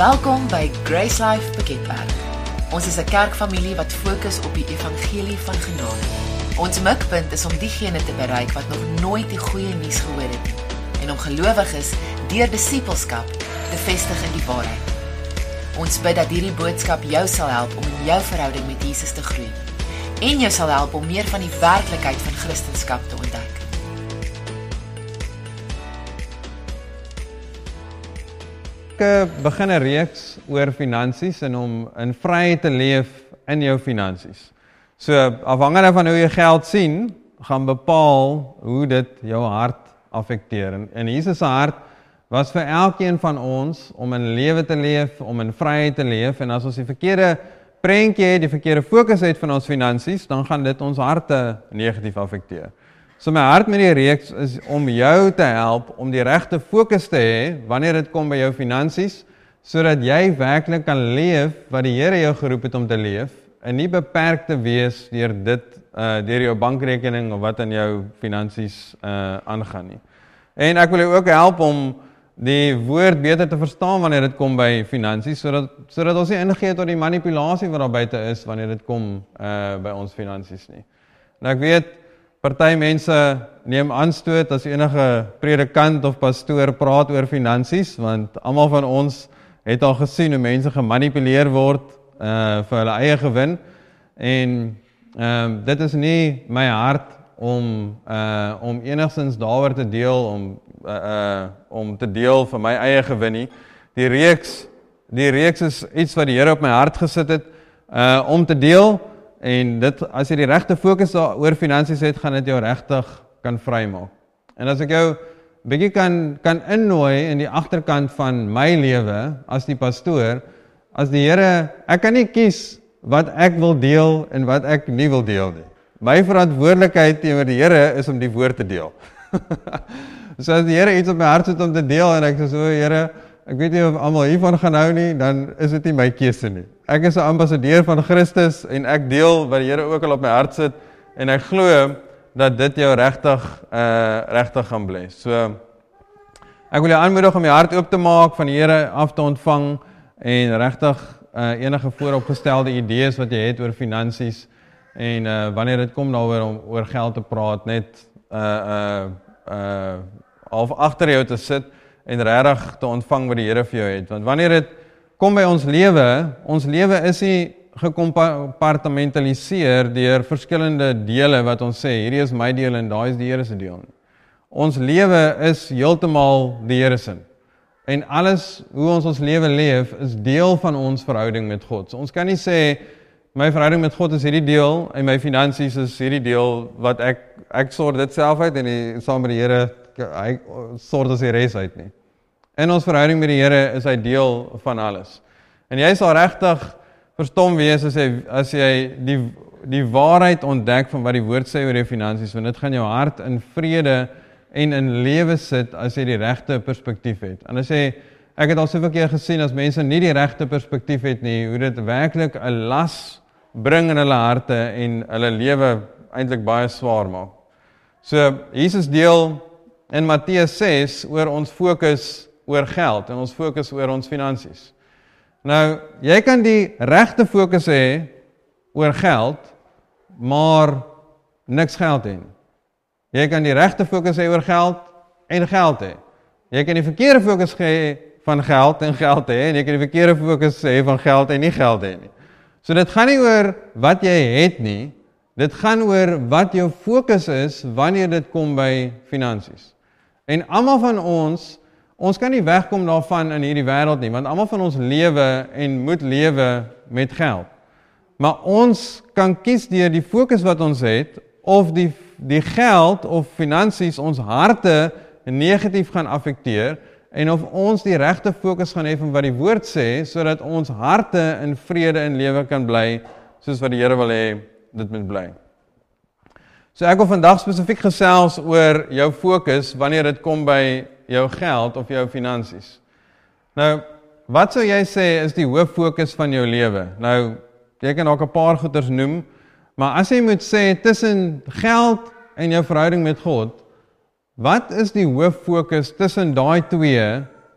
Welkom by Grace Life Piketberg. Ons is 'n kerkfamilie wat fokus op die evangelie van genade. Ons mikpunt is om diegene te bereik wat nog nooit die goeie nuus gehoor het nie en om gelowiges deur disippelskap te vestig in die waarheid. Ons bid dat hierdie boodskap jou sal help om in jou verhouding met Jesus te groei en jou sal help om meer van die werklikheid van Christendom te ontdek. Ek begin 'n reeks oor finansies en om in vryheid te leef in jou finansies. So afhangende van hoe jy geld sien, gaan bepaal hoe dit jou hart affekteer. En, en Jesus se hart was vir elkeen van ons om in lewe te leef, om in vryheid te leef en as ons die verkeerde prentjie het, die verkeerde fokus het van ons finansies, dan gaan dit ons harte negatief affekteer. So my hart met die reeks is om jou te help om die regte fokus te hê wanneer dit kom by jou finansies sodat jy werklik kan leef wat die Here jou geroep het om te leef en nie beperk te wees deur dit uh deur jou bankrekening of wat in jou finansies uh aangaan nie. En ek wil jou ook help om die woord beter te verstaan wanneer dit kom by finansies sodat sodat ons nie ingegee tot die manipulasie wat daar buite is wanneer dit kom uh by ons finansies nie. En ek weet party mense neem aanstoot as enige predikant of pastoor praat oor finansies want almal van ons het al gesien hoe mense gemanipuleer word uh vir hulle eie gewin en ehm uh, dit is nie my hart om uh om enigstens daaroor te deel om uh, uh om te deel vir my eie gewin nie. Die reeks die reeks is iets wat die Here op my hart gesit het uh om te deel en dit as jy die regte fokus oor finansies het, gaan dit jou regtig kan vrymaak. En as ek jou bietjie kan kan innooi in die agterkant van my lewe as die pastoor, as die Here, ek kan nie kies wat ek wil deel en wat ek nie wil deel nie. My verantwoordelikheid teenoor die Here is om die woord te deel. so as die Here iets op my hart sit om te deel en ek sê so Here, ek weet nie of almal hiervan gaan hou nie, dan is dit nie my keuse nie. Ek is 'n ambassadeur van Christus en ek deel wat die Here ook al op my hart sit en ek glo dat dit jou regtig uh regtig gaan bless. So ek wil jou aanmoedig om jou hart oop te maak van die Here af te ontvang en regtig uh enige vooropgestelde idees wat jy het oor finansies en uh wanneer dit kom daaroor om oor geld te praat net uh uh uh half agter jou te sit en regtig te ontvang wat die Here vir jou het want wanneer dit kom by ons lewe. Ons lewe is nie gekompartmentaliseer deur verskillende dele wat ons sê hierdie is my deel en daai is die Here se deel ons lewe is heeltemal die Here se. En alles hoe ons ons lewe leef is deel van ons verhouding met God. So ons kan nie sê my verhouding met God is hierdie deel en my finansies is hierdie deel wat ek ek sorg dit self uit en die, saam met die Here hy sorg dit die res uit nie. In ons verhouding met die Here is hy deel van alles. En jy sal regtig verstom wees as jy as jy die die waarheid ontdek van wat die woord sê oor jou finansies want dit gaan jou hart in vrede en in lewe sit as jy die regte perspektief het. En as jy ek het al soveel keer gesien as mense nie die regte perspektief het nie, hoe dit werklik 'n las bring in hulle harte en hulle lewe eintlik baie swaar maak. So Jesus deel in Matteus 6 oor ons fokus oor geld en ons fokus oor ons finansies. Nou, jy kan die regte fokus hê oor geld, maar niks geld hê nie. Jy kan die regte fokus hê oor geld en geld hê. Jy kan die verkeerde fokus hê van geld en geld hê en jy kan die verkeerde fokus hê van geld en nie geld hê nie. So dit gaan nie oor wat jy het nie. Dit gaan oor wat jou fokus is wanneer dit kom by finansies. En almal van ons, ons kan nie wegkom daarvan in hierdie wêreld nie, want almal van ons lewe en moet lewe met geld. Maar ons kan kies deur die fokus wat ons het of die die geld of finansies ons harte negatief gaan affekteer en of ons die regte fokus gaan hê van wat die woord sê sodat ons harte in vrede en lewe kan bly soos wat die Here wil hê dit moet bly. So ek wil vandag spesifiek gesels oor jou fokus wanneer dit kom by jou geld of jou finansies. Nou, wat sou jy sê is die hoof fokus van jou lewe? Nou, jy kan dalk 'n paar goeters noem, maar as jy moet sê tussen geld en jou verhouding met God, Wat is die hoof fokus tussen daai twee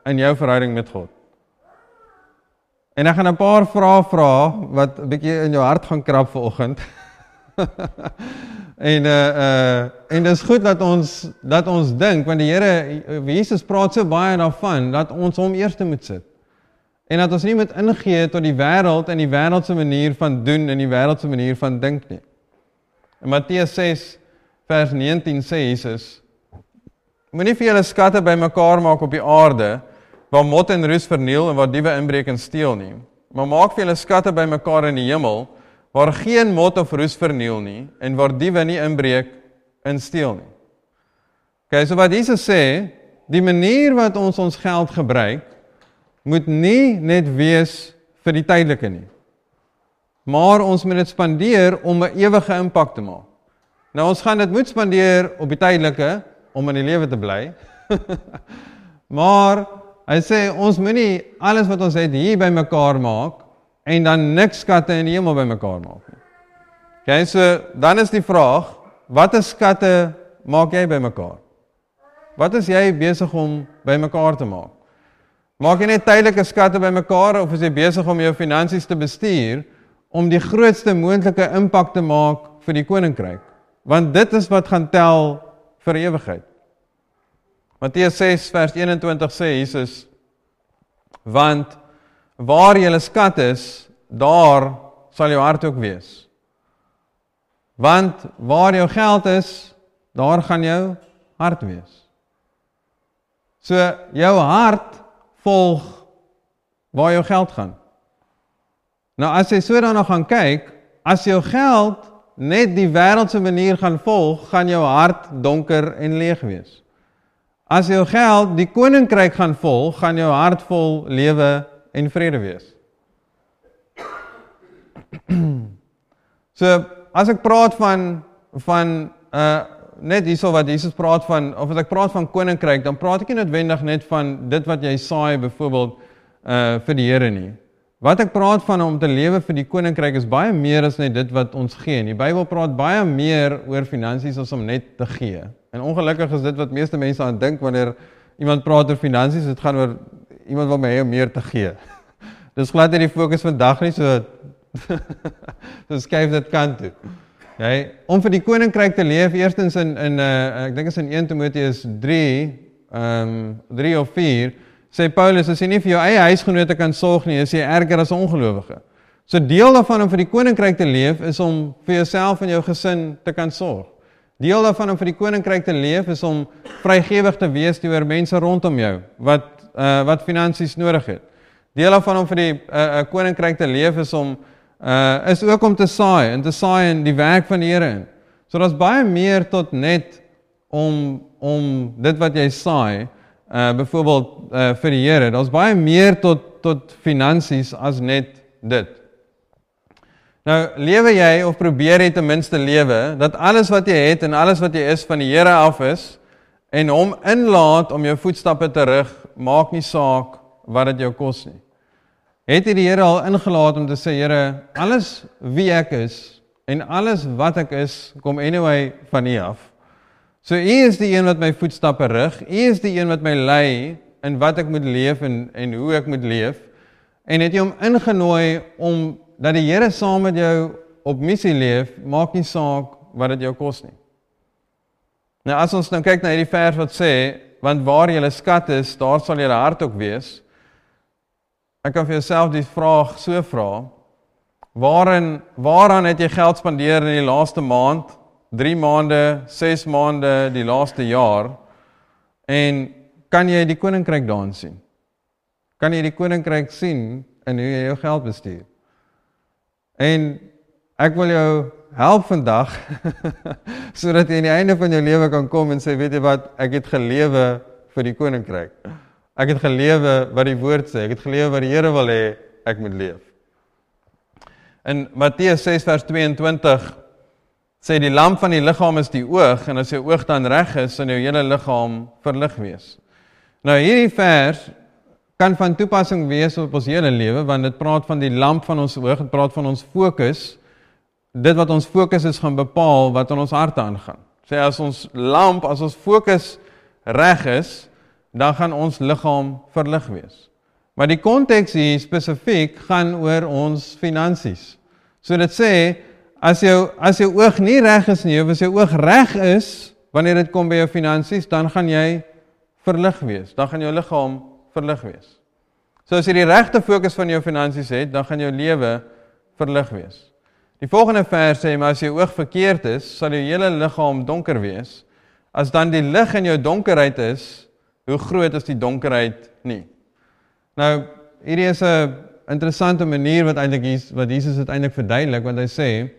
in jou verhouding met God? En ek gaan 'n paar vrae vra wat 'n bietjie in jou hart gaan krap vanoggend. en uh uh en dit is goed dat ons dat ons dink want die Here Jesus praat so baie daarvan dat ons hom eerste moet sit. En dat ons nie moet ingee tot die wêreld en die wêreldse manier van doen en die wêreldse manier van dink nie. In Matteus 6 vers 19 sê Jesus: Moenie vir julle skatte bymekaar maak op die aarde waar mot en roes verniel en waar diewe inbreek en steel nie. Maar maak vir julle skatte bymekaar in die hemel waar geen mot of roes verniel nie en waar diewe nie inbreek en steel nie. Okay, so wat Jesus sê, die manier wat ons ons geld gebruik moet nie net wees vir die tydelike nie. Maar ons moet dit spandeer om 'n ewige impak te maak. Nou ons gaan dit moet spandeer op die tydelike om in die lewe te bly. maar hy sê ons moenie alles wat ons het hier bymekaar maak en dan niks skatte in die hemel bymekaar maak nie. Okay, so dan is die vraag, watter skatte maak jy bymekaar? Wat is jy besig om bymekaar te maak? Maak jy net tydelike skatte bymekaar of is jy besig om jou finansies te bestuur om die grootste moontlike impak te maak vir die koninkryk? Want dit is wat gaan tel vir ewigheid. Matteus 6 vers 21 sê Jesus want waar jou skat is, daar sal jou hart ook wees. Want waar jou geld is, daar gaan jou hart wees. So jou hart volg waar jou geld gaan. Nou as jy so daarna gaan kyk, as jou geld net die wêreldse manier gaan volg, gaan jou hart donker en leeg wees. As jou geld die koninkryk gaan volg, gaan jou hart vol lewe en vrede wees. so as ek praat van van uh net hierso wat Jesus praat van of as ek praat van koninkryk, dan praat ek nie noodwendig net van dit wat jy saai byvoorbeeld uh vir die Here nie. Wat ek praat van om te lewe vir die koninkryk is baie meer as net dit wat ons gee. Die Bybel praat baie meer oor finansies as om net te gee. En ongelukkig is dit wat meeste mense aan dink wanneer iemand praat oor finansies, dit gaan oor iemand wat my hê om meer te gee. Dis glad nie die fokus vandag nie, so so skuif dit kant toe. Jy om vir die koninkryk te leef eerstens in in uh ek dink is in 1 Timoteus 3 ehm um, 3 of 4 sê Paulus as jy nie vir jou eie huisgenote kan sorg nie, is jy erger as 'n ongelowige. So deel daarvan om vir die koninkryk te leef is om vir jouself en jou gesin te kan sorg. Deel daarvan om vir die koninkryk te leef is om vrygewig te wees teenoor mense rondom jou wat uh wat finansies nodig het. Deel daarvan om vir die uh, uh koninkryk te leef is om uh is ook om te saai en te saai in die werk van die Here in. So daar's baie meer tot net om om dit wat jy saai uh byvoorbeeld uh vir die Here. Daar's baie meer tot tot finansies as net dit. Nou lewe jy of probeer jy ten minste lewe dat alles wat jy het en alles wat jy is van die Here af is en hom inlaat om jou voetstappe te rig, maak nie saak wat dit jou kos nie het hy die Here al ingelaat om te sê Here, alles wie ek is en alles wat ek is, kom anyway van U af. So U is die een wat my voetstappe rig. U is die een wat my lei in wat ek moet leef en en hoe ek moet leef. En het jy hom ingenooi om dat die Here saam met jou op missie leef, maak nie saak wat dit jou kos nie. Nou as ons nou kyk na hierdie vers wat sê, want waar 'n skat is, daar sal jou hart ook wees. Ek kan vir jouself die vraag so vra: Waarin waaraan het jy geld spandeer in die laaste maand, 3 maande, 6 maande, die laaste jaar? En kan jy die koninkryk daarin sien? Kan jy die koninkryk sien in hoe jy jou geld bestuur? En ek wil jou help vandag sodat jy aan die einde van jou lewe kan kom en sê weet jy wat, ek het gelewe vir die koninkryk. Ek het gelewe wat die woord sê. Ek het gelewe wat die Here wil hê ek moet leef. In Matteus 6 vers 22 sê die lamp van die liggaam is die oog en as jou oog dan reg is, sal jou hele liggaam verlig wees. Nou hierdie vers kan van toepassing wees op ons hele lewe want dit praat van die lamp van ons oog, dit praat van ons fokus. Dit wat ons fokus is gaan bepaal wat in ons harte aangaan. Sê as ons lamp, as ons fokus reg is, dan gaan ons liggaam verlig wees. Maar die konteks hier spesifiek gaan oor ons finansies. So dit sê as jou as jou oog nie reg is nie, of as jou oog reg is wanneer dit kom by jou finansies, dan gaan jy verlig wees. Dan gaan jou liggaam verlig wees. So as jy die regte fokus van jou finansies het, dan gaan jou lewe verlig wees. Die volgende vers sê maar as jou oog verkeerd is, sal jou hele liggaam donker wees. As dan die lig in jou donkerheid is, hoe groot is die donkerheid nie? Nou, hierdie is 'n interessante manier wat eintlik hier wat Jesus uiteindelik verduidelik want hy sê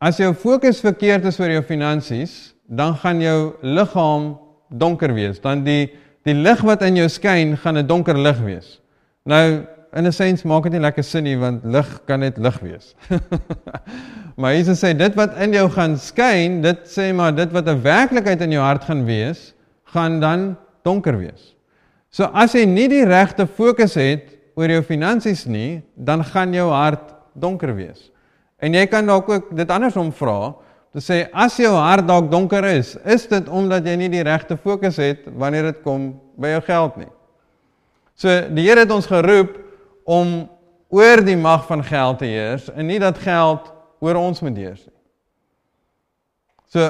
as jou fokus verkeerd is oor jou finansies, dan gaan jou liggaam donker wees. Dan die die lig wat in jou skyn, gaan 'n donker lig wees. Nou, in 'n sens maak dit nie lekker sin nie want lig kan net lig wees. maar Jesus sê dit wat in jou gaan skyn, dit sê maar dit wat 'n werklikheid in jou hart gaan wees, gaan dan donker wees. So as jy nie die regte fokus het oor jou finansies nie, dan gaan jou hart donker wees. En jy kan dalk ook dit andersom vra, te sê as jou hart dalk donker is, is dit omdat jy nie die regte fokus het wanneer dit kom by jou geld nie. So die Here het ons geroep om oor die mag van geld te heers en nie dat geld oor ons moet heers nie. So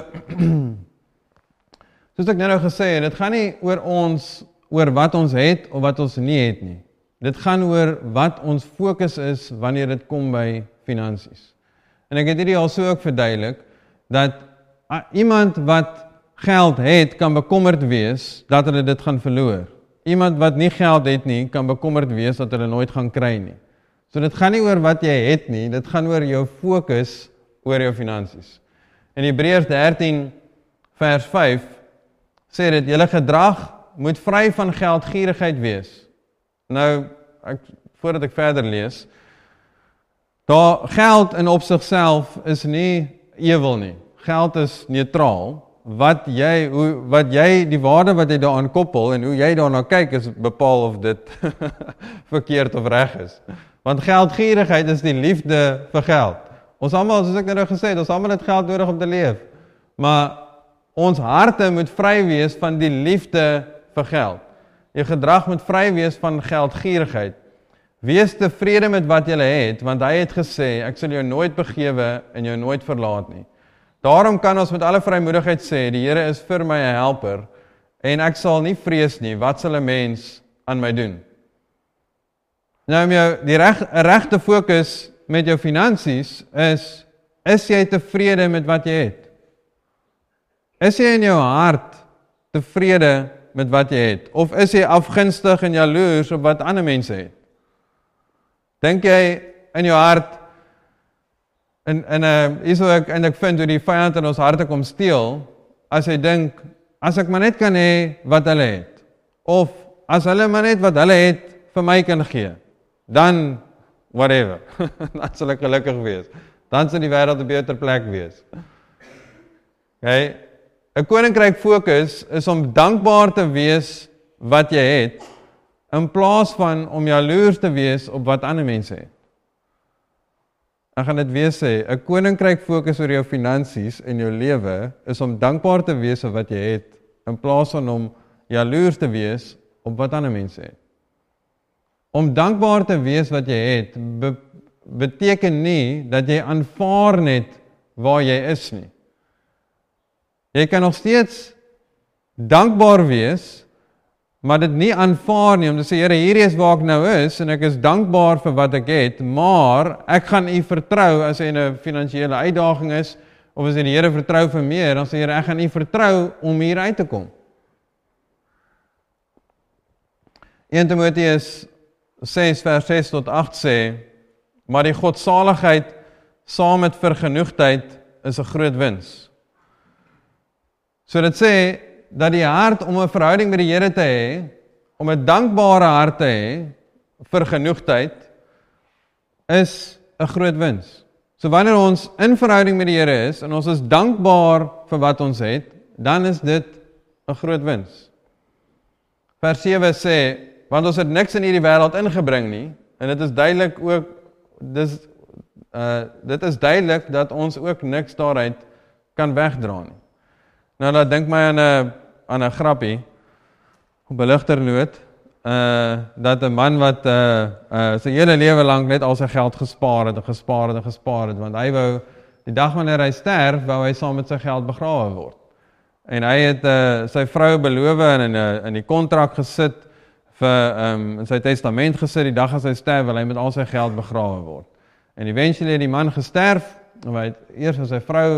soos ek nou gesê het, dit gaan nie oor ons oor wat ons het of wat ons nie het nie. Dit gaan oor wat ons fokus is wanneer dit kom by finansies. En ek het hierdie al so ook verduidelik dat iemand wat geld het kan bekommerd wees dat hulle dit gaan verloor. Iemand wat nie geld het nie, kan bekommerd wees dat hulle nooit gaan kry nie. So dit gaan nie oor wat jy het nie, dit gaan oor jou fokus oor jou finansies. In Hebreërs 13 vers 5 sê dit julle gedrag moet vry van geldgierigheid wees. Nou ek voordat ek verder lees, daar geld in op sigself is nie ewel nie. Geld is neutraal wat jy hoe wat jy die waarde wat jy daaraan koppel en hoe jy daarna kyk is bepaal of dit verkeerd of reg is. Want geldgierigheid is die liefde vir geld. Ons almal soos ek nou gesê het, ons almal het geld nodig om te leef. Maar ons harte moet vry wees van die liefde vir geld. Jou gedrag moet vry wees van geldgierigheid. Wees tevrede met wat jy het want hy het gesê ek sal jou nooit begewe en jou nooit verlaat nie. Daarom kan ons met alle vrymoedigheid sê die Here is vir my 'n helper en ek sal nie vrees nie wat sal 'n mens aan my doen. Nou om jou die reg regte fokus met jou finansies is is jy tevrede met wat jy het? Is jy in jou hart tevrede met wat jy het of is jy afgunstig en jaloers op wat ander mense het? Dink jy in jou hart En en uh ek en ek vind hoe die vyand in ons harte kom steel as hy dink as ek maar net kan hê wat hulle het of as hulle maar net wat hulle het vir my kan gee dan whatever dan sal ek gelukkig wees dan sal die wêreld 'n beter plek wees. Okay 'n koninkryk fokus is om dankbaar te wees wat jy het in plaas van om jaloers te wees op wat ander mense het. Ek gaan dit weer sê, 'n koninkryk fokus oor jou finansies en jou lewe is om dankbaar te wees vir wat jy het in plaas van om jaloers te wees op wat ander mense het. Om dankbaar te wees wat jy het be beteken nie dat jy aanvaar net waar jy is nie. Jy kan nog steeds dankbaar wees maar dit nie aanvaar nie om te sê Here hierdie is waar ek nou is en ek is dankbaar vir wat ek het maar ek gaan u vertrou as hy 'n finansiële uitdaging is of as jy die Here vertrou vir meer dan sê Here ek gaan u vertrou om hier uit te kom. 1 Timoteus 6 vers 6 tot 8 sê maar die godsaligheid saam met vergenoegdheid is 'n groot wins. So dit sê dat die hart om 'n verhouding met die Here te hê, om 'n dankbare hart te hê vir genoegdheid is 'n groot wins. So wanneer ons in verhouding met die Here is en ons is dankbaar vir wat ons het, dan is dit 'n groot wins. Vers 7 sê, want ons het niks in hierdie wêreld ingebring nie en dit is duidelik ook dis uh dit is duidelik dat ons ook niks daaruit kan wegdra nie. Nou laat dink my aan 'n aan 'n grappie op 'n ligter noot. uh dat 'n man wat uh uh sy hele lewe lank net al sy geld gespaar het en gespaar het en gespaar het want hy wou die dag wanneer hy sterf, wou hy saam met sy geld begrawe word. En hy het uh sy vrou beloof en in 'n in die kontrak gesit vir um, in sy testament gesit die dag as hy sterf wil hy met al sy geld begrawe word. En eventually het die man gesterf hy het eers aan sy vrou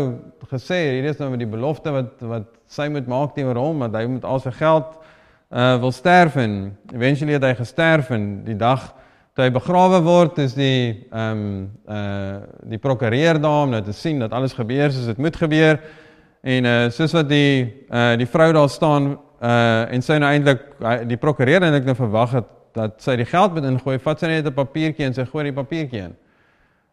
gesê hier is nou met die belofte wat wat sy moet maak teenoor hom dat hy moet al sy geld uh wil sterf en eventually het hy gesterf en die dag toe hy begrawe word is die ehm um, uh die prokureur daar om nou te sien dat alles gebeur soos dit moet gebeur. En uh soos wat die uh die vrou daar staan uh en sy nou eintlik die prokureur eintlik nou verwag het dat sy die geld moet ingooi vat sy net 'n papiertjie en sy gooi die papiertjie in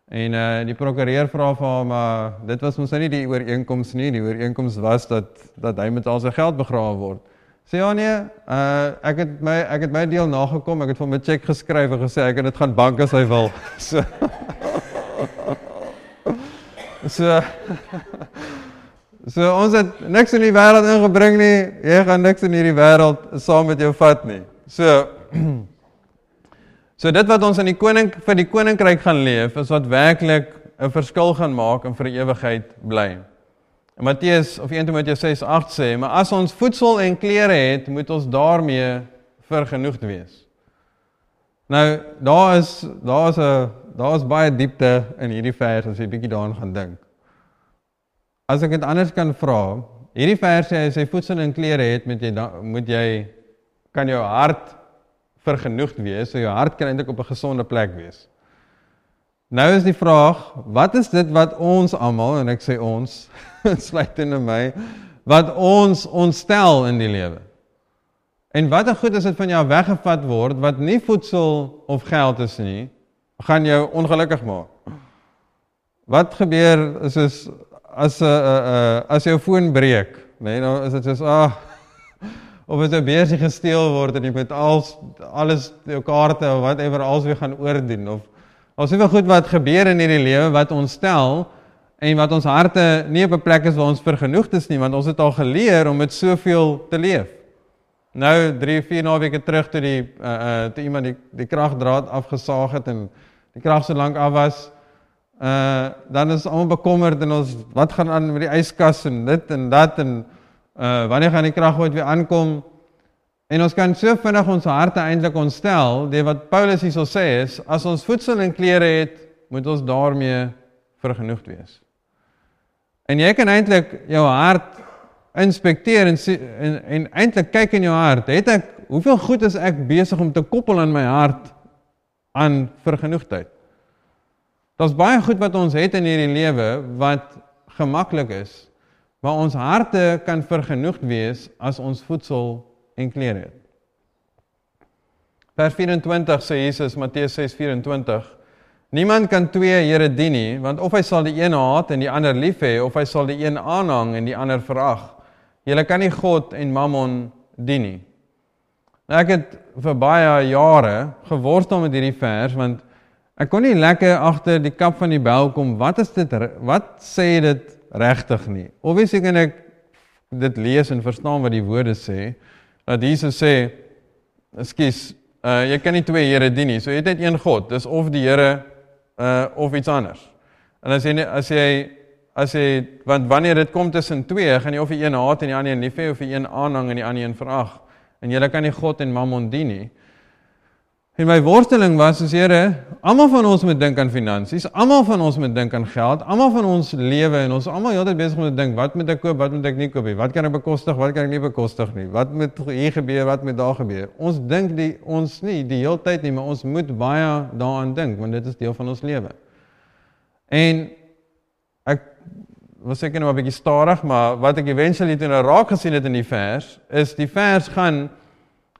En uh die prokureur vra vir hom maar dit was mos nou nie die ooreenkoms nie die ooreenkoms was dat dat hy met al sy geld begrawe word Sê ja nee, uh ek het my ek het my deel nagekom. Ek het vir 'n cheque geskryf en gesê ek het dit gaan bank as hy wil. So So So ons het niks in die wêreld ingebring nie. Jy gaan niks in hierdie wêreld saam met jou vat nie. So So dit wat ons in die koning vir die koninkryk gaan leef is wat werklik 'n verskil gaan maak en vir ewigheid bly. En Matteus of 1 Timoteus 6:8 sê, maar as ons voedsel en klere het, moet ons daarmee vergenoegd wees. Nou, daar is daar is 'n daar is baie diepte in hierdie vers as jy bietjie daaraan gaan dink. As ek dit anders kan vra, hierdie vers sê as jy voedsel en klere het, moet jy moet jy kan jou hart vergenoegd wees, so jou hart kan eintlik op 'n gesonde plek wees. Nou is die vraag, wat is dit wat ons almal en ek sê ons sluit in my wat ons ontstel in die lewe? En watter goed is dit van jou weggevat word wat nie voedsel of geld is nie, gaan jou ongelukkig maak. Wat gebeur is as as 'n uh, uh, as jou foon breek, nê, nee, nou is dit soos ag of as 'n beursie gesteel word en jy moet alles alles jou kaarte of whatever alles weer gaan oordien of Ons het wel goed wat gebeur in hierdie lewe wat ons stel en wat ons harte nie op 'n plek is waar ons vergenoegd is nie, want ons het al geleer om met soveel te leef. Nou 3, 4 naweke terug toe die uh uh toe iemand die die kragdraad afgesaag het en die krag so lank af was, uh dan is almal bekommerd en ons wat gaan aan met die yskas en dit en dat en uh wanneer gaan die krag ooit weer aankom? En ons kan so vinnig ons harte eintlik ontstel, dit wat Paulus hierso sê is, as ons voedsel en klere het, moet ons daarmee vergenoegd wees. En jy kan eintlik jou hart inspekteer en en, en eintlik kyk in jou hart, het ek hoeveel goed is ek besig om te koppel aan my hart aan vergenoegdheid? Daar's baie goed wat ons het in hierdie lewe wat gemaklik is, maar ons harte kan vergenoegd wees as ons voedsel en klere het. Vers 24 sê Jesus Matteus 6:24 Niemand kan twee here dien nie, want of hy sal die een haat en die ander lief hê of hy sal die een aanhang en die ander verag. Jy kan nie God en Mammon dien nie. Nou ek het vir baie jare geworstel met hierdie vers want ek kon nie lekker agter die kap van die bel kom wat is dit wat sê dit regtig nie. Obviously kan ek dit lees en verstaan wat die woorde sê dat Jesus sê, "Ekskuus, uh jy kan nie twee Here dien nie. So jy het net een God. Dis of die Here uh of iets anders." En as jy as jy as jy want wanneer dit kom tussen twee, gaan jy of die een haat en die ander lief hê of die een aanhang en die ander een verag. En jy kan nie God en Mammon dien nie. En my worsteling was as Here, almal van ons moet dink aan finansies, almal van ons moet dink aan geld, almal van ons lewe en ons almal heeltyd besig om te dink, wat moet ek koop, wat moet ek nie koop nie? Wat kan ek bekostig, wat kan ek nie bekostig nie? Wat moet hier gebeur, wat moet daar gebeur? Ons dink die ons nie die hele tyd nie, maar ons moet baie daaraan dink want dit is deel van ons lewe. En ek was seker nou 'n bietjie stadig, maar wat ek eventually toe nou raak gesien het in die vers, is die vers gaan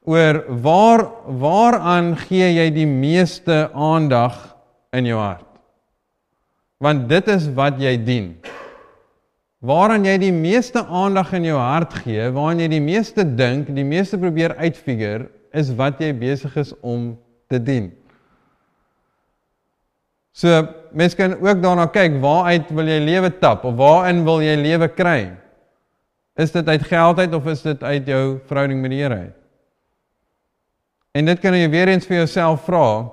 oor waar waaraan gee jy die meeste aandag in jou hart? Want dit is wat jy dien. Waaraan jy die meeste aandag in jou hart gee, waaraan jy die meeste dink, die meeste probeer uitfigure, is wat jy besig is om te dien. So, mens kan ook daarna kyk, waaruit wil jy lewe tap of waarin wil jy lewe kry? Is dit uit geld uit of is dit uit jou verhouding met die Here uit? En dit kan jy weer eens vir jouself vra.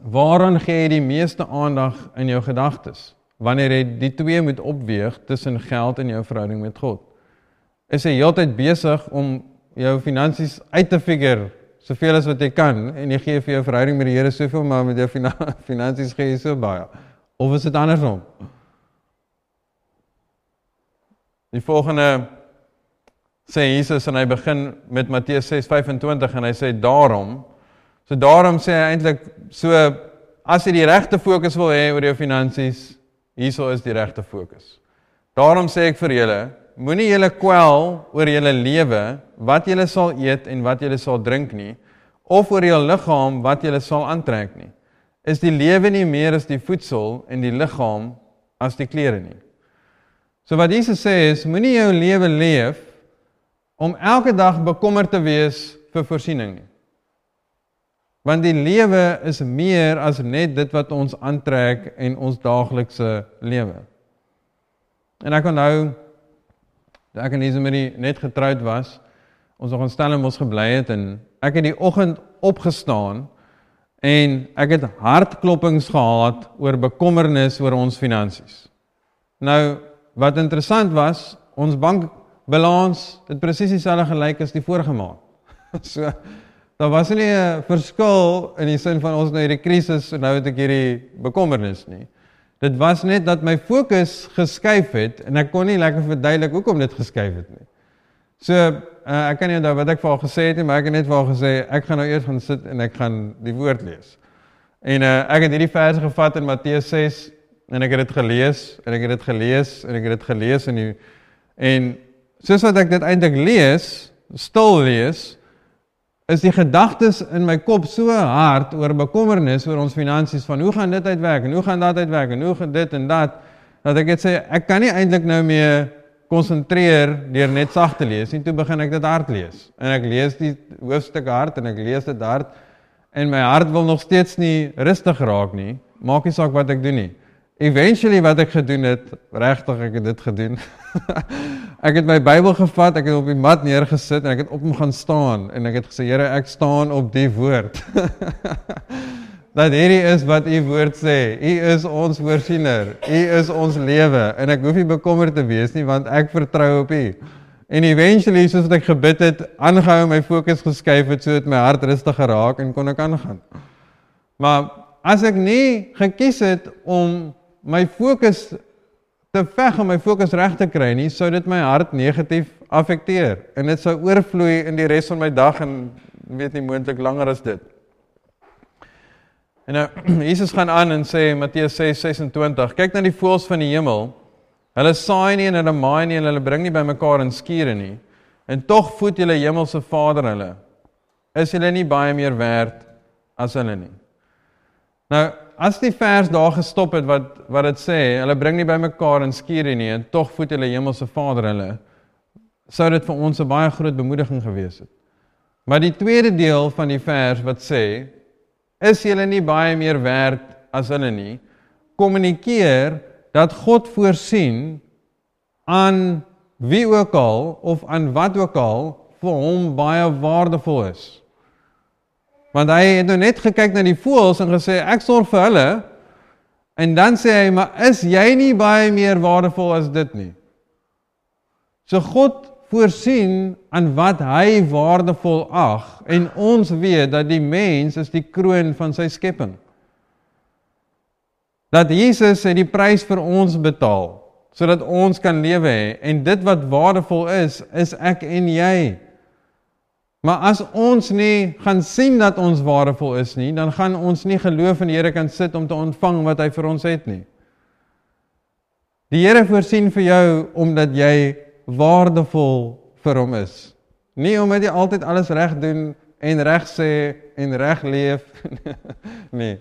Waaraan gee jy die meeste aandag in jou gedagtes? Wanneer jy die twee moet opweeg tussen geld en jou verhouding met God. Is jy heeltyd besig om jou finansies uit te figure soveel as wat jy kan en jy gee vir jou verhouding met die Here soveel maar met jou finansies gee jy so baie. Of is dit andersom? Die volgende sê Jesus en hy begin met Matteus 6:25 en hy sê daarom so daarom sê hy eintlik so as jy die regte fokus wil hê oor jou finansies, hierso is die regte fokus. Daarom sê ek vir julle, moenie julle kwel oor julle lewe, wat julle sal eet en wat julle sal drink nie, of oor julle liggaam wat julle sal aantrek nie. Is die lewe nie meer as die voedsel en die liggaam as die klere nie? So wat Jesus sê is moenie jou lewe leef om elke dag bekommerd te wees vir voorsiening nie. Want die lewe is meer as net dit wat ons aantrek en ons daaglikse lewe. En ek onthou toe ek en Ismarie net getroud was, ons nog in Stellenbosch gebly het en ek het die oggend opgestaan en ek het hartklopings gehad oor bekommernis oor ons finansies. Nou wat interessant was, ons bankbalans het presies dieselfde gelyk as die vorige maand. so daar was nie 'n verskil in die sin van ons nou hierdie krisis en nou het ek hierdie bekommernis nie. Dit was net dat my fokus geskuif het en ek kon nie lekker verduidelik hoekom dit geskuif het nie. So uh, ek kan nie onthou wat ek vir haar gesê het nie, maar ek het net vir haar gesê ek gaan nou eers gaan sit en ek gaan die woord lees. En uh, ek het hierdie verse gevat in Matteus 6 en ek het dit gelees en ek het dit gelees en ek het dit gelees en die, en soos wat ek dit eintlik lees, stil lees, is die gedagtes in my kop so hard oor bekommernis oor ons finansies van hoe gaan dit uitwerk en hoe gaan dit uitwerk en hoe gaan dit en dat dat ek net sê ek kan nie eintlik nou meer konsentreer deur net sag te lees nie. Toe begin ek dit hard lees. En ek lees die hoofstuk hard en ek lees dit hard en my hart wil nog steeds nie rustig raak nie. Maak nie saak wat ek doen nie. Eventually wat ek gedoen het, regtig ek het dit gedoen. ek het my Bybel gevat, ek het op die mat neergesit en ek het op hom gaan staan en ek het gesê Here, ek staan op die woord. dat hierdie is wat u woord sê. U is ons voorsiener. U is ons lewe en ek hoef nie bekommerd te wees nie want ek vertrou op u. En eventually soos ek gebid het, aangehou my fokus geskuif het sodat my hart rustig geraak en kon ek aangaan. Maar as ek nie gekies het om my fokus te veg om my fokus reg te kry nie, sou dit my hart negatief affekteer en dit sou oorvloei in die res van my dag en weet nie moontlik langer as dit. En nou Jesus gaan aan en sê Matteus 6:26, kyk na die voëls van die hemel. Hulle saai nie en hulle maai nie en hulle bring nie bymekaar in skure nie. En tog voed julle hemelse Vader hulle. Is hulle nie baie meer werd as hulle nie? Nou, as die vers daar gestop het wat wat dit sê, hulle bring nie bymekaar in skure nie en tog voed hulle hemelse Vader hulle, sou dit vir ons 'n baie groot bemoediging gewees het. Maar die tweede deel van die vers wat sê, is julle nie baie meer werd as hulle nie, kommunikeer dat God voorsien aan wie ook al of aan wat ook al vir hom baie waardevol is. Want hy het nou net gekyk na die voëls en gesê ek sorg vir hulle. En dan sê hy, maar is jy nie baie meer waardevol as dit nie? So God voorsien aan wat hy waardevol ag en ons weet dat die mens is die kroon van sy skepping. Dat Jesus het die prys vir ons betaal sodat ons kan lewe hê en dit wat waardevol is, is ek en jy. Maar as ons nie gaan sien dat ons waardevol is nie, dan gaan ons nie geloof in die Here kan sit om te ontvang wat hy vir ons het nie. Die Here voorsien vir jou omdat jy waardevol vir hom is. Nie omdat jy altyd alles reg doen en reg sê en reg leef nie.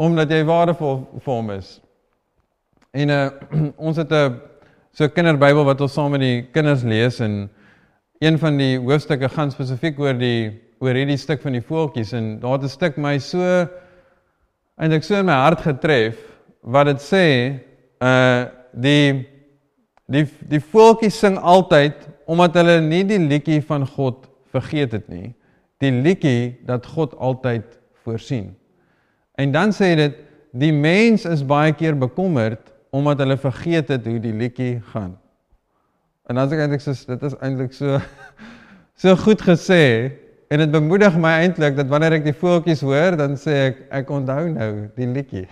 Omdat jy waardevol vir hom is. En uh ons het 'n so kinderbybel wat ons saam met die kinders lees en een van die hoofstukke gaan spesifiek oor die oor hierdie stuk van die voeltjies en daar het 'n stuk my so eintlik so in my hart getref wat dit sê uh die die die voeltjies sing altyd omdat hulle nie die liedjie van God vergeet het nie die liedjie dat God altyd voorsien. En dan sê dit die mens is baie keer bekommerd omdat hulle vergeet het hoe die liedjie gaan. En as ek eintlik sê dit is eintlik so so goed gesê en dit bemoedig my eintlik dat wanneer ek die voeltjies hoor, dan sê ek ek onthou nou die liedjie.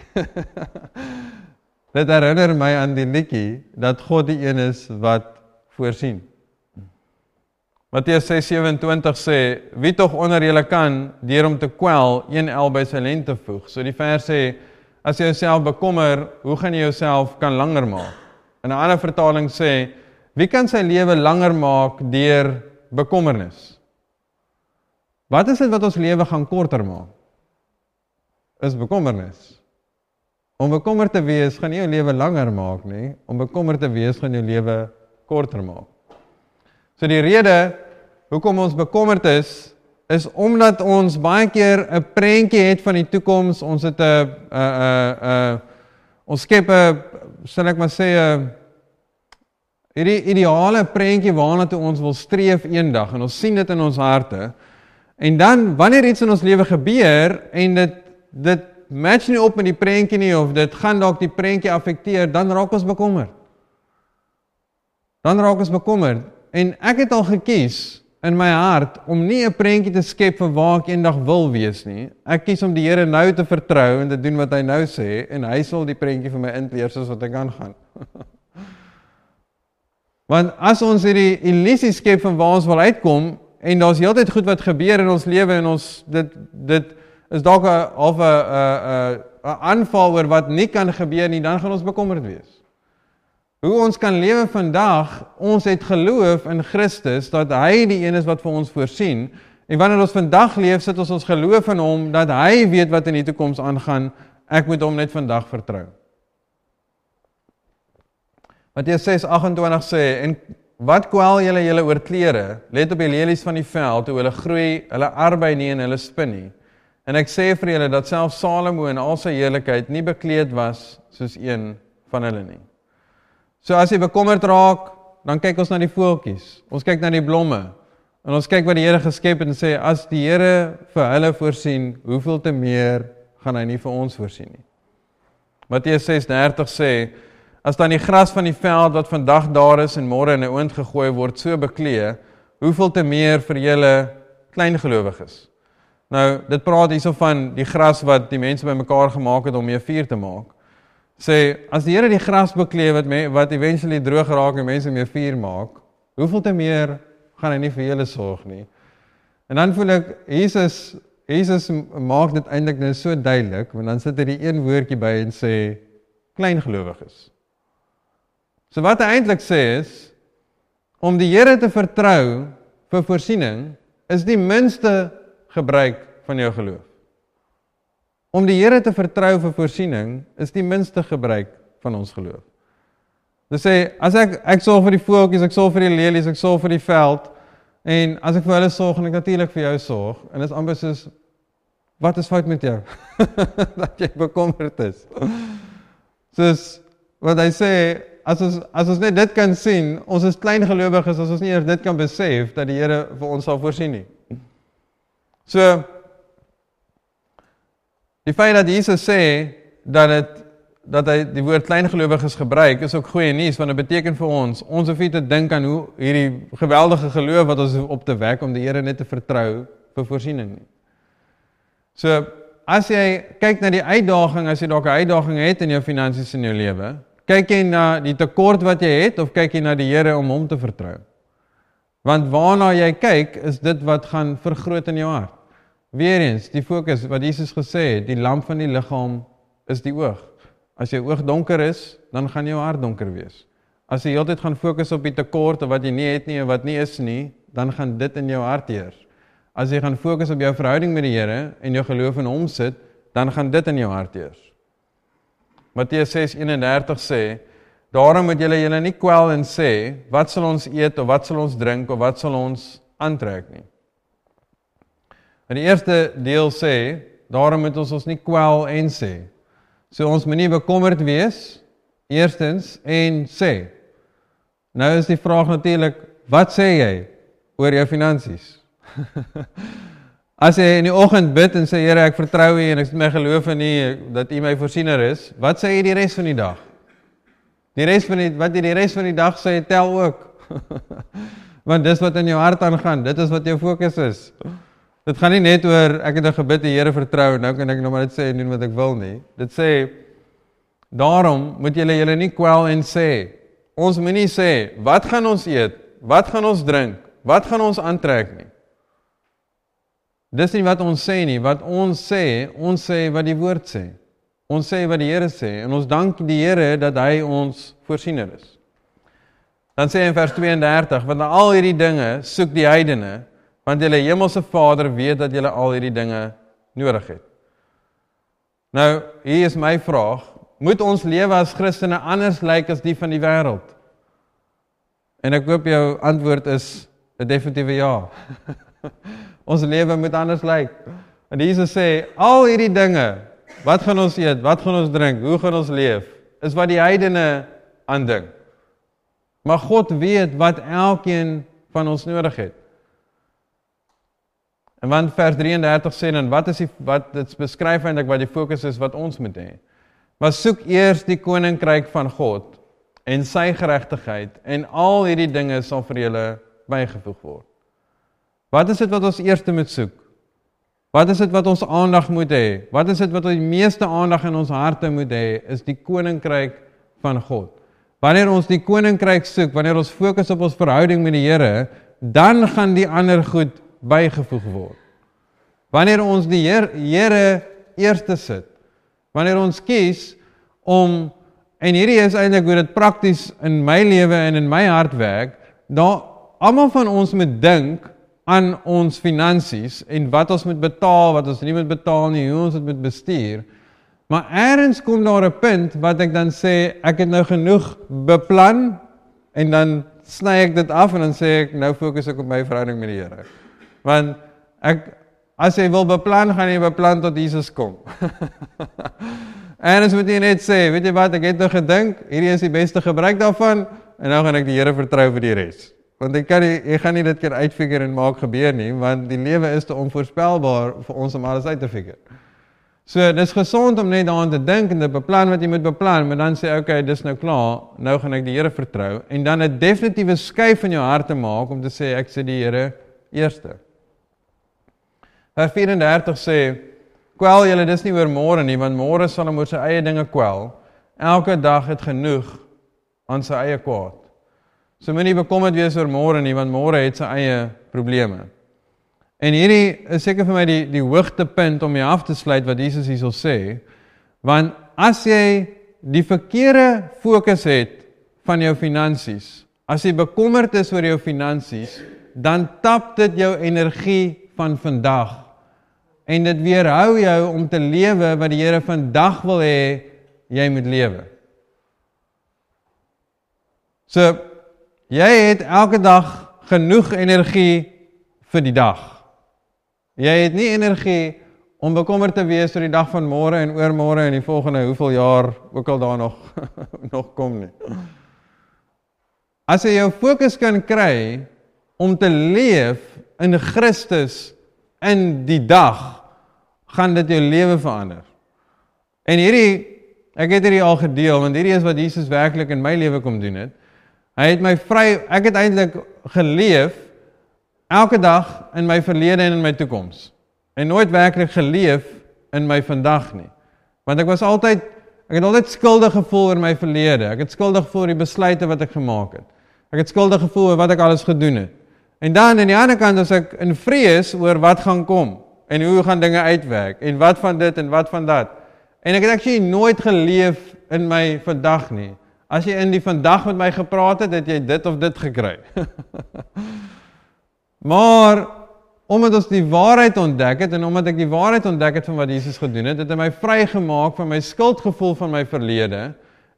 dit herinner my aan die liedjie dat God die een is wat voorsien. Matteus 6:27 sê wie tog onder julle kan deur om te kwel een el by sy lente voeg. So die vers sê as jy jouself bekommer, hoe gaan jy jouself kan langer maak? In 'n ander vertaling sê wie kan sy lewe langer maak deur bekommernis? Wat is dit wat ons lewe gaan korter maak? Is bekommernis. Om bekommerd te wees gaan nie jou lewe langer maak nie, om bekommerd te wees gaan jou lewe korter maak. So die rede hoekom ons bekommerd is, is omdat ons baie keer 'n prentjie het van die toekoms. Ons het 'n 'n 'n ons skep 'n sal ek maar sê 'n hierdie ideale prentjie waarna toe ons wil streef eendag en ons sien dit in ons harte. En dan wanneer iets in ons lewe gebeur en dit dit match nie op met die prentjie nie of dit gaan dalk die prentjie affekteer, dan raak ons bekommerd. Dan raak ons bekommerd en ek het al gekies in my hart om nie 'n prentjie te skep van waar ek eendag wil wees nie. Ek kies om die Here nou te vertrou en te doen wat hy nou sê en hy sal die prentjie vir my inkleer soos wat ek kan gaan. Want as ons hierdie illusie skep van waar ons wil uitkom en daar's heeltyd goed wat gebeur in ons lewe en ons dit dit is dalk 'n of 'n 'n 'n aanval oor wat nie kan gebeur nie, dan gaan ons bekommerd wees. Hoe ons kan lewe vandag, ons het geloof in Christus dat hy die een is wat vir ons voorsien. En wanneer ons vandag leef, sit ons ons geloof in hom dat hy weet wat in die toekoms aangaan. Ek moet hom net vandag vertrou. Matteus 6:28 sê en wat kwel julle julle oor klere? Let op die lelies van die veld, hoe hulle groei, hulle arbei nie en hulle spin nie. En ek sê vir julle dat self Salomo in al sy heerlikheid nie bekleed was soos een van hulle nie. So as jy bekommerd raak, dan kyk ons na die voeltjies. Ons kyk na die blomme. En ons kyk wat die Here geskep het en sê as die Here vir hulle voorsien, hoeveel te meer gaan hy nie vir ons voorsien nie. Matteus 6:30 sê as dan die gras van die veld wat vandag daar is en môre in 'n oond gegooi word so beklee, hoeveel te meer vir julle klein gelowiges. Nou, dit praat hierso van die gras wat die mense bymekaar gemaak het om mee vuur te maak. Sê, as die Here die gras bekleë wat me, wat eventually droog raak en mense mee vuur maak, hoeveel te meer gaan hy nie vir julle sorg nie. En dan voel ek Jesus Jesus maak dit eintlik nou so duidelik, want dan sit hy die een woordjie by en sê klein gelowiges. So wat hy eintlik sê is om die Here te vertrou vir voorsiening is die minste gebruik van jou geloof. Om die Here te vertrou vir voorsiening is die minste gebruik van ons geloof. Dit sê as ek ek sorg vir die voeltjies, ek sorg vir die lelies, ek sorg vir die veld en as ek vir hulle sorg, en ek natuurlik vir jou sorg en dit is amper soos wat is fout met jou? dat jy bekommerd is. Soos wat hy sê As ons as ons net dit kan sien, ons is klein gelowiges as ons nie eers dit kan besef dat die Here vir ons sal voorsien nie. So die feit dat Jesus sê dat dit dat hy die woord kleingelowiges gebruik is ook goeie nuus want dit beteken vir ons ons hoef nie te dink aan hoe hierdie geweldige geloof wat ons op te wek om die Here net te vertrou vir voorsiening. So as jy kyk na die uitdaging as jy dalk 'n uitdaging het in jou finansies in jou lewe, kyk jy na die tekort wat jy het of kyk jy na die Here om hom te vertrou? Want waarna jy kyk is dit wat gaan vergroot in jou hart. Weereens, die fokus wat Jesus gesê het, die lamp van die liggaam is die oog. As jou oog donker is, dan gaan jou hart donker wees. As jy heeltyd gaan fokus op die tekort of wat jy nie het nie en wat nie is nie, dan gaan dit in jou hart heers. As jy gaan fokus op jou verhouding met die Here en jou geloof in hom sit, dan gaan dit in jou hart heers. Matteus 6:31 sê: "Daarom moet julle julle nie kwel en sê, wat sal ons eet of wat sal ons drink of wat sal ons aantrek nie." In die eerste deel sê, daarom moet ons ons nie kwel en sê. So ons moenie bekommerd wees eerstens en sê. Nou is die vraag natuurlik, wat sê jy oor jou finansies? As jy in die oggend bid en sê Here, ek vertrou U en ek het my geloof in U dat U my voorsiener is, wat sê jy die res van die dag? Die res van die wat jy die res van die dag sê, tel ook. Want dis wat in jou hart aangaan, dit is wat jou fokus is. Dit gaan nie net oor ek het 'n gebid die Here vertrou en nou kan ek nog maar net sê en doen wat ek wil nie. Dit sê daarom moet julle julle nie kwel en sê ons moenie sê wat gaan ons eet? Wat gaan ons drink? Wat gaan ons aantrek nie? Dis nie wat ons sê nie, wat ons sê, ons sê wat die woord sê. Ons sê wat die Here sê en ons dank die Here dat hy ons voorsiener is. Dan sê hy in vers 32, want al hierdie dinge soek die heidene, want julle hemelse Vader weet dat julle al hierdie dinge nodig het. Nou, hier is my vraag, moet ons lewe as Christene anders lyk as die van die wêreld? En ek hoop jou antwoord is 'n definitiewe ja. Ons lewe moet anders lyk. En Jesus sê al hierdie dinge, wat gaan ons eet, wat gaan ons drink, hoe gaan ons leef, is wat die heidene aandink. Maar God weet wat elkeen van ons nodig het. En want vers 33 sê dan wat is die wat dit beskryf eintlik wat die fokus is wat ons moet hê. Maar soek eers die koninkryk van God en sy geregtigheid en al hierdie dinge sal vir julle bygevoeg word. Wat is dit wat ons eers moet soek? Wat is dit wat ons aandag moet hê? Wat is dit wat die meeste aandag in ons harte moet hê? Is die koninkryk van God. Wanneer ons die koninkryk soek, wanneer ons fokus op ons verhouding met die Here, dan gaan die ander goed bygevoeg word. Wanneer ons die Here eerste sit. Wanneer ons kies om en hierdie is eintlik hoe dit prakties in my lewe en in my hart werk, dan almal van ons moet dink aan ons finansies en wat ons moet betaal, wat ons nie moet betaal nie, hoe ons dit moet bestuur. Maar eers kom daar 'n punt wat ek dan sê ek het nou genoeg beplan en dan sny ek dit af en dan sê ek nou fokus ek op my verhouding met die Here. Want ek as jy wil beplan, gaan jy beplan tot Jesus kom. en as moet jy net sê, weet jy wat, ek het nou gedink, hierdie is die beste gebruik daarvan en nou gaan ek die Here vertrou vir die res. Want jy kan nie jy gaan nie dit kan uitfigure en maak gebeur nie, want die lewe is te onvoorspelbaar vir ons om alles uit te figure. So dis gesond om net daaraan te dink en te beplan wat jy moet beplan, maar dan sê okay, dis nou klaar, nou gaan ek die Here vertrou en dan 'n definitiewe skuif in jou hart te maak om te sê ek sê die Here eerste. Vers 34 sê kwel julle dis nie oor môre nie, want môre sal hom oor sy eie dinge kwel. Elke dag het genoeg aan sy eie kwaad. So moenie bekommerd wees oor môre nie want môre het sy eie probleme. En hierdie is seker vir my die die hoogtepunt om jy af te sluit wat Jesus hierso sê. Want as jy die verkeerde fokus het van jou finansies, as jy bekommerd is oor jou finansies, dan tap dit jou energie van vandag. En dit weerhou jou om te lewe wat die Here vandag wil hê jy moet lewe. So Jy het elke dag genoeg energie vir die dag. Jy het nie energie om bekommerd te wees oor die dag van môre en oormôre en die volgende hoeveel jaar ook al daar nog nog kom nie. As jy jou fokus kan kry om te leef in Christus in die dag, gaan dit jou lewe verander. En hierdie ek het hierdie al gedeel want hierdie is wat Jesus werklik in my lewe kom doen het. Hy het my vry ek het eintlik geleef elke dag in my verlede en in my toekoms en nooit werklik geleef in my vandag nie. Want ek was altyd ek het altyd skuldig gevoel oor my verlede. Ek het skuldig gevoel oor die besluite wat ek gemaak het. Ek het skuldig gevoel oor wat ek alles gedoen het. En dan aan die ander kant as ek in vrees oor wat gaan kom en hoe gaan dinge uitwerk en wat van dit en wat van dat. En ek het actually nooit geleef in my vandag nie. As jy in die vandag met my gepraat het, het jy dit of dit gekry. maar omdat ons die waarheid ontdek het en omdat ek die waarheid ontdek het van wat Jesus gedoen het, het hy my vrygemaak van my skuldgevoel van my verlede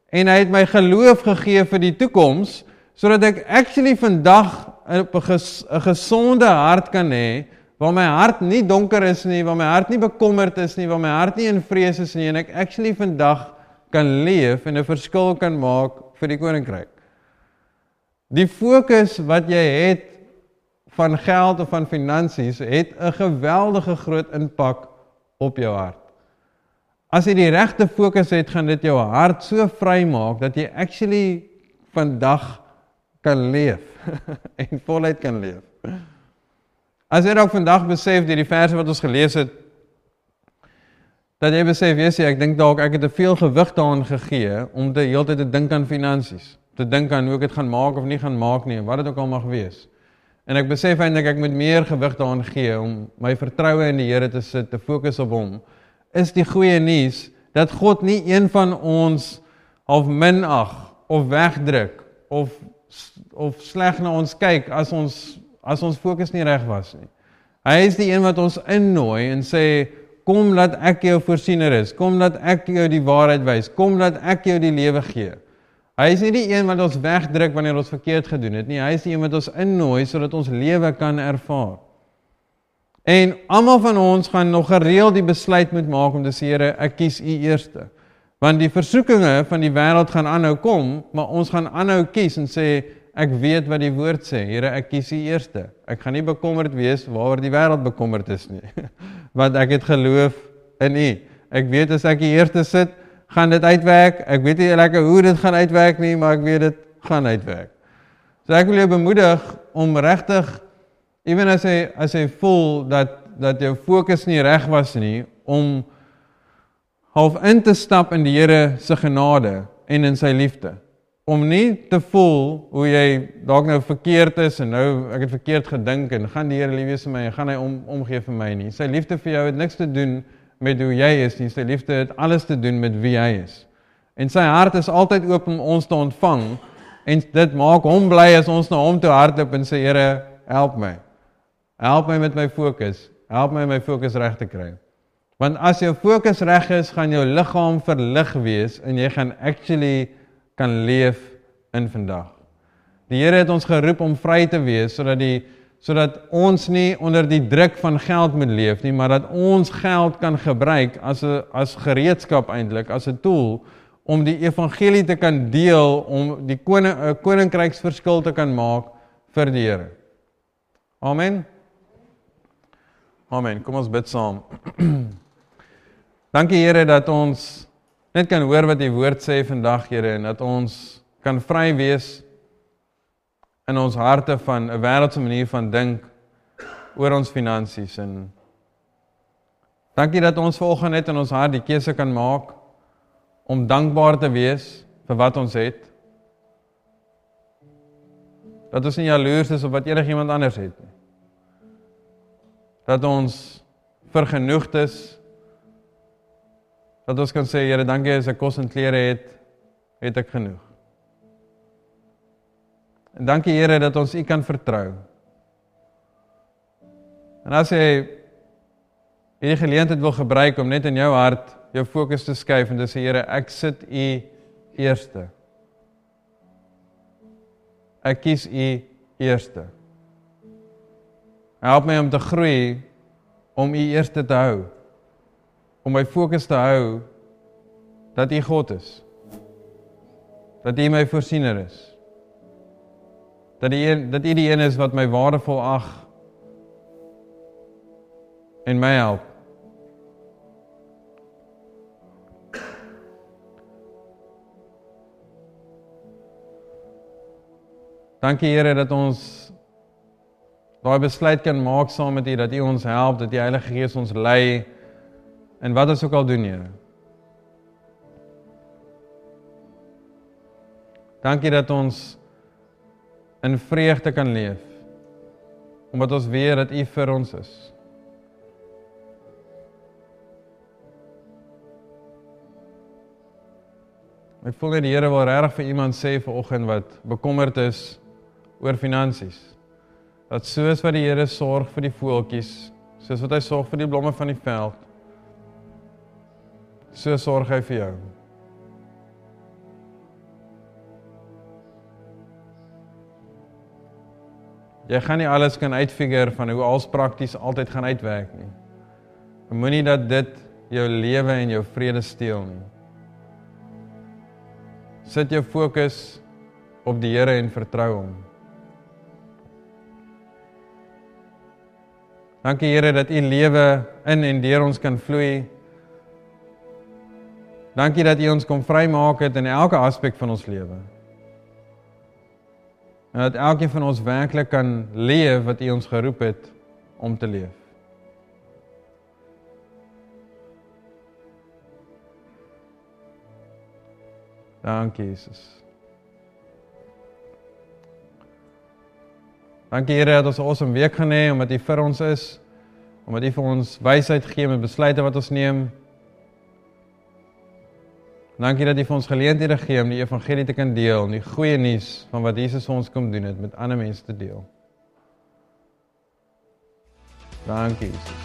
en hy het my geloof gegee vir die toekoms sodat ek actually vandag 'n ges, gesonde hart kan hê waar my hart nie donker is nie, waar my hart nie bekommerd is nie, waar my hart nie in vrees is nie en ek actually vandag kan leef en 'n verskil kan maak vir die koninkryk. Die fokus wat jy het van geld of van finansies het 'n geweldige groot impak op jou hart. As jy die regte fokus het, gaan dit jou hart so vry maak dat jy actually vandag kan leef en voluit kan leef. As jy dalk vandag besef deur die verse wat ons gelees het dat jy besef, weet jy, ek dink dalk ek het te veel gewig daaraan gegee om te heeltyd te dink aan finansies, te dink aan hoe ek dit gaan maak of nie gaan maak nie, wat dit ook al mag wees. En ek besef eintlik ek moet meer gewig daaraan gee om my vertroue in die Here te sit, te fokus op hom. Is die goeie nuus dat God nie een van ons half minag of wegdruk of of sleg na ons kyk as ons as ons fokus nie reg was nie. Hy is die een wat ons innooi en sê kom laat ek jou voorsiener is. Kom laat ek jou die waarheid wys. Kom laat ek jou die lewe gee. Hy is nie die een wat ons wegdruk wanneer ons verkeerd gedoen het nie. Hy is die een wat ons innooi sodat ons lewe kan ervaar. En almal van ons gaan nog gereeld die besluit moet maak om te sê Here, ek kies U eerste. Want die versoekinge van die wêreld gaan aanhou kom, maar ons gaan aanhou kies en sê ek weet wat die woord sê. Here, ek kies U eerste. Ek gaan nie bekommerd wees waaroor die wêreld bekommerd is nie. Want ek het geloof in U. Ek weet as ek hier eerste sit, gaan dit uitwerk. Ek weet nie lekker hoe dit gaan uitwerk nie, maar ek weet dit gaan uitwerk. So ek wil jou bemoedig om regtig ewen as jy as jy voel dat dat jou fokus nie reg was nie om half in te stap in die Here se genade en in sy liefde. Om nie te voel hoe jy dalk nou verkeerd is en nou ek het verkeerd gedink en gaan die Here lief wees vir my en gaan hy om omgee vir my nie. Sy liefde vir jou het niks te doen met hoe jy is nie. Sy liefde het alles te doen met wie hy is. En sy hart is altyd oop om ons te ontvang en dit maak hom bly as ons na hom toe hardloop en sê Here, help my. Help my met my fokus. Help my om my fokus reg te kry. Want as jou fokus reg is, gaan jou liggaam verlig wees en jy gaan actually kan leef in vandag. Die Here het ons geroep om vry te wees sodat die sodat ons nie onder die druk van geld moet leef nie, maar dat ons geld kan gebruik as 'n as gereedskap eintlik, as 'n tool om die evangelie te kan deel om die koning eh, koninkryksverskil te kan maak vir die Here. Amen. Amen. Kom ons bid saam. Dankie Here dat ons net kan hoor wat u woord sê vandag Here en dat ons kan vry wees in ons harte van 'n wêreldse manier van dink oor ons finansies en dankie dat ons volgens net in ons hart die keuse kan maak om dankbaar te wees vir wat ons het. Dat ons nie jaloers is op wat enigiemand anders het nie. Dat ons vergenoegd is. Dat ons kan sê Here, dankie as ek kos en klere het, het ek genoeg. En dankie Here dat ons U kan vertrou. En as jy hierdie geleentheid wil gebruik om net in jou hart jou fokus te skuif en te sê Here, ek sit U eerste. Ek kies U eerste. Help my om te groei om U eerste te hou. Om my fokus te hou dat U God is. Dat U my voorsiener is dat een, dat U die een is wat my waardevol ag en my help. Dankie Here dat ons daai besluit kan maak saam met U dat U ons help, dat die Heilige Gees ons lei en wat ons ook al doen, Here. Dankie dat ons in vreugde kan leef. Omdat ons weet dat U vir ons is. Ek voel net die Here wil regtig vir iemand sê vanoggend wat bekommerd is oor finansies. Dat soos wat die Here sorg vir die voeltjies, soos wat hy sorg vir die blomme van die veld, so sorg hy vir jou. Jy gaan nie alles kan uitfigure van hoe alles prakties altyd gaan uitwerk nie. Moenie dat dit jou lewe en jou vrede steel nie. Sit jou fokus op die Here en vertrou hom. Dankie Here dat U lewe in en deur ons kan vloei. Dankie dat U ons kom vrymaak het in elke aspek van ons lewe. En dat elkeen van ons werklik kan leef wat U ons geroep het om te leef. Dankie Jesus. Dankie Here dat ons 'n awesome week gaan hê omdat U vir ons is, omdat U vir ons wysheid gee met besluite wat ons neem. Dankie dat U vir ons geleenthede gee om die evangelie te kan deel, die goeie nuus van wat Jesus vir ons kom doen het met ander mense te deel. Dankie Jesus.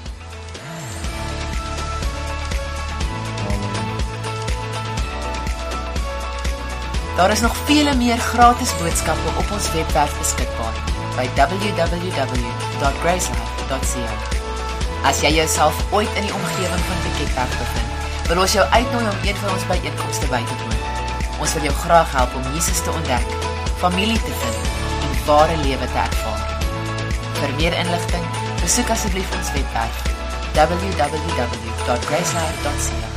Daar is nog vele meer gratis boodskappe op ons webwerf beskikbaar by www.gracelife.ca. As jy jouself ooit in die omgewing van Piketberg bevind, wil ons jou uitnooi om een van ons byeenkomste by te woon. Ons wil jou graag help om Jesus te ontdek, familie te vind en ware lewe te ervaar. Vir meer inligting, besoek asseblief ons webwerf www.gracelife.ca.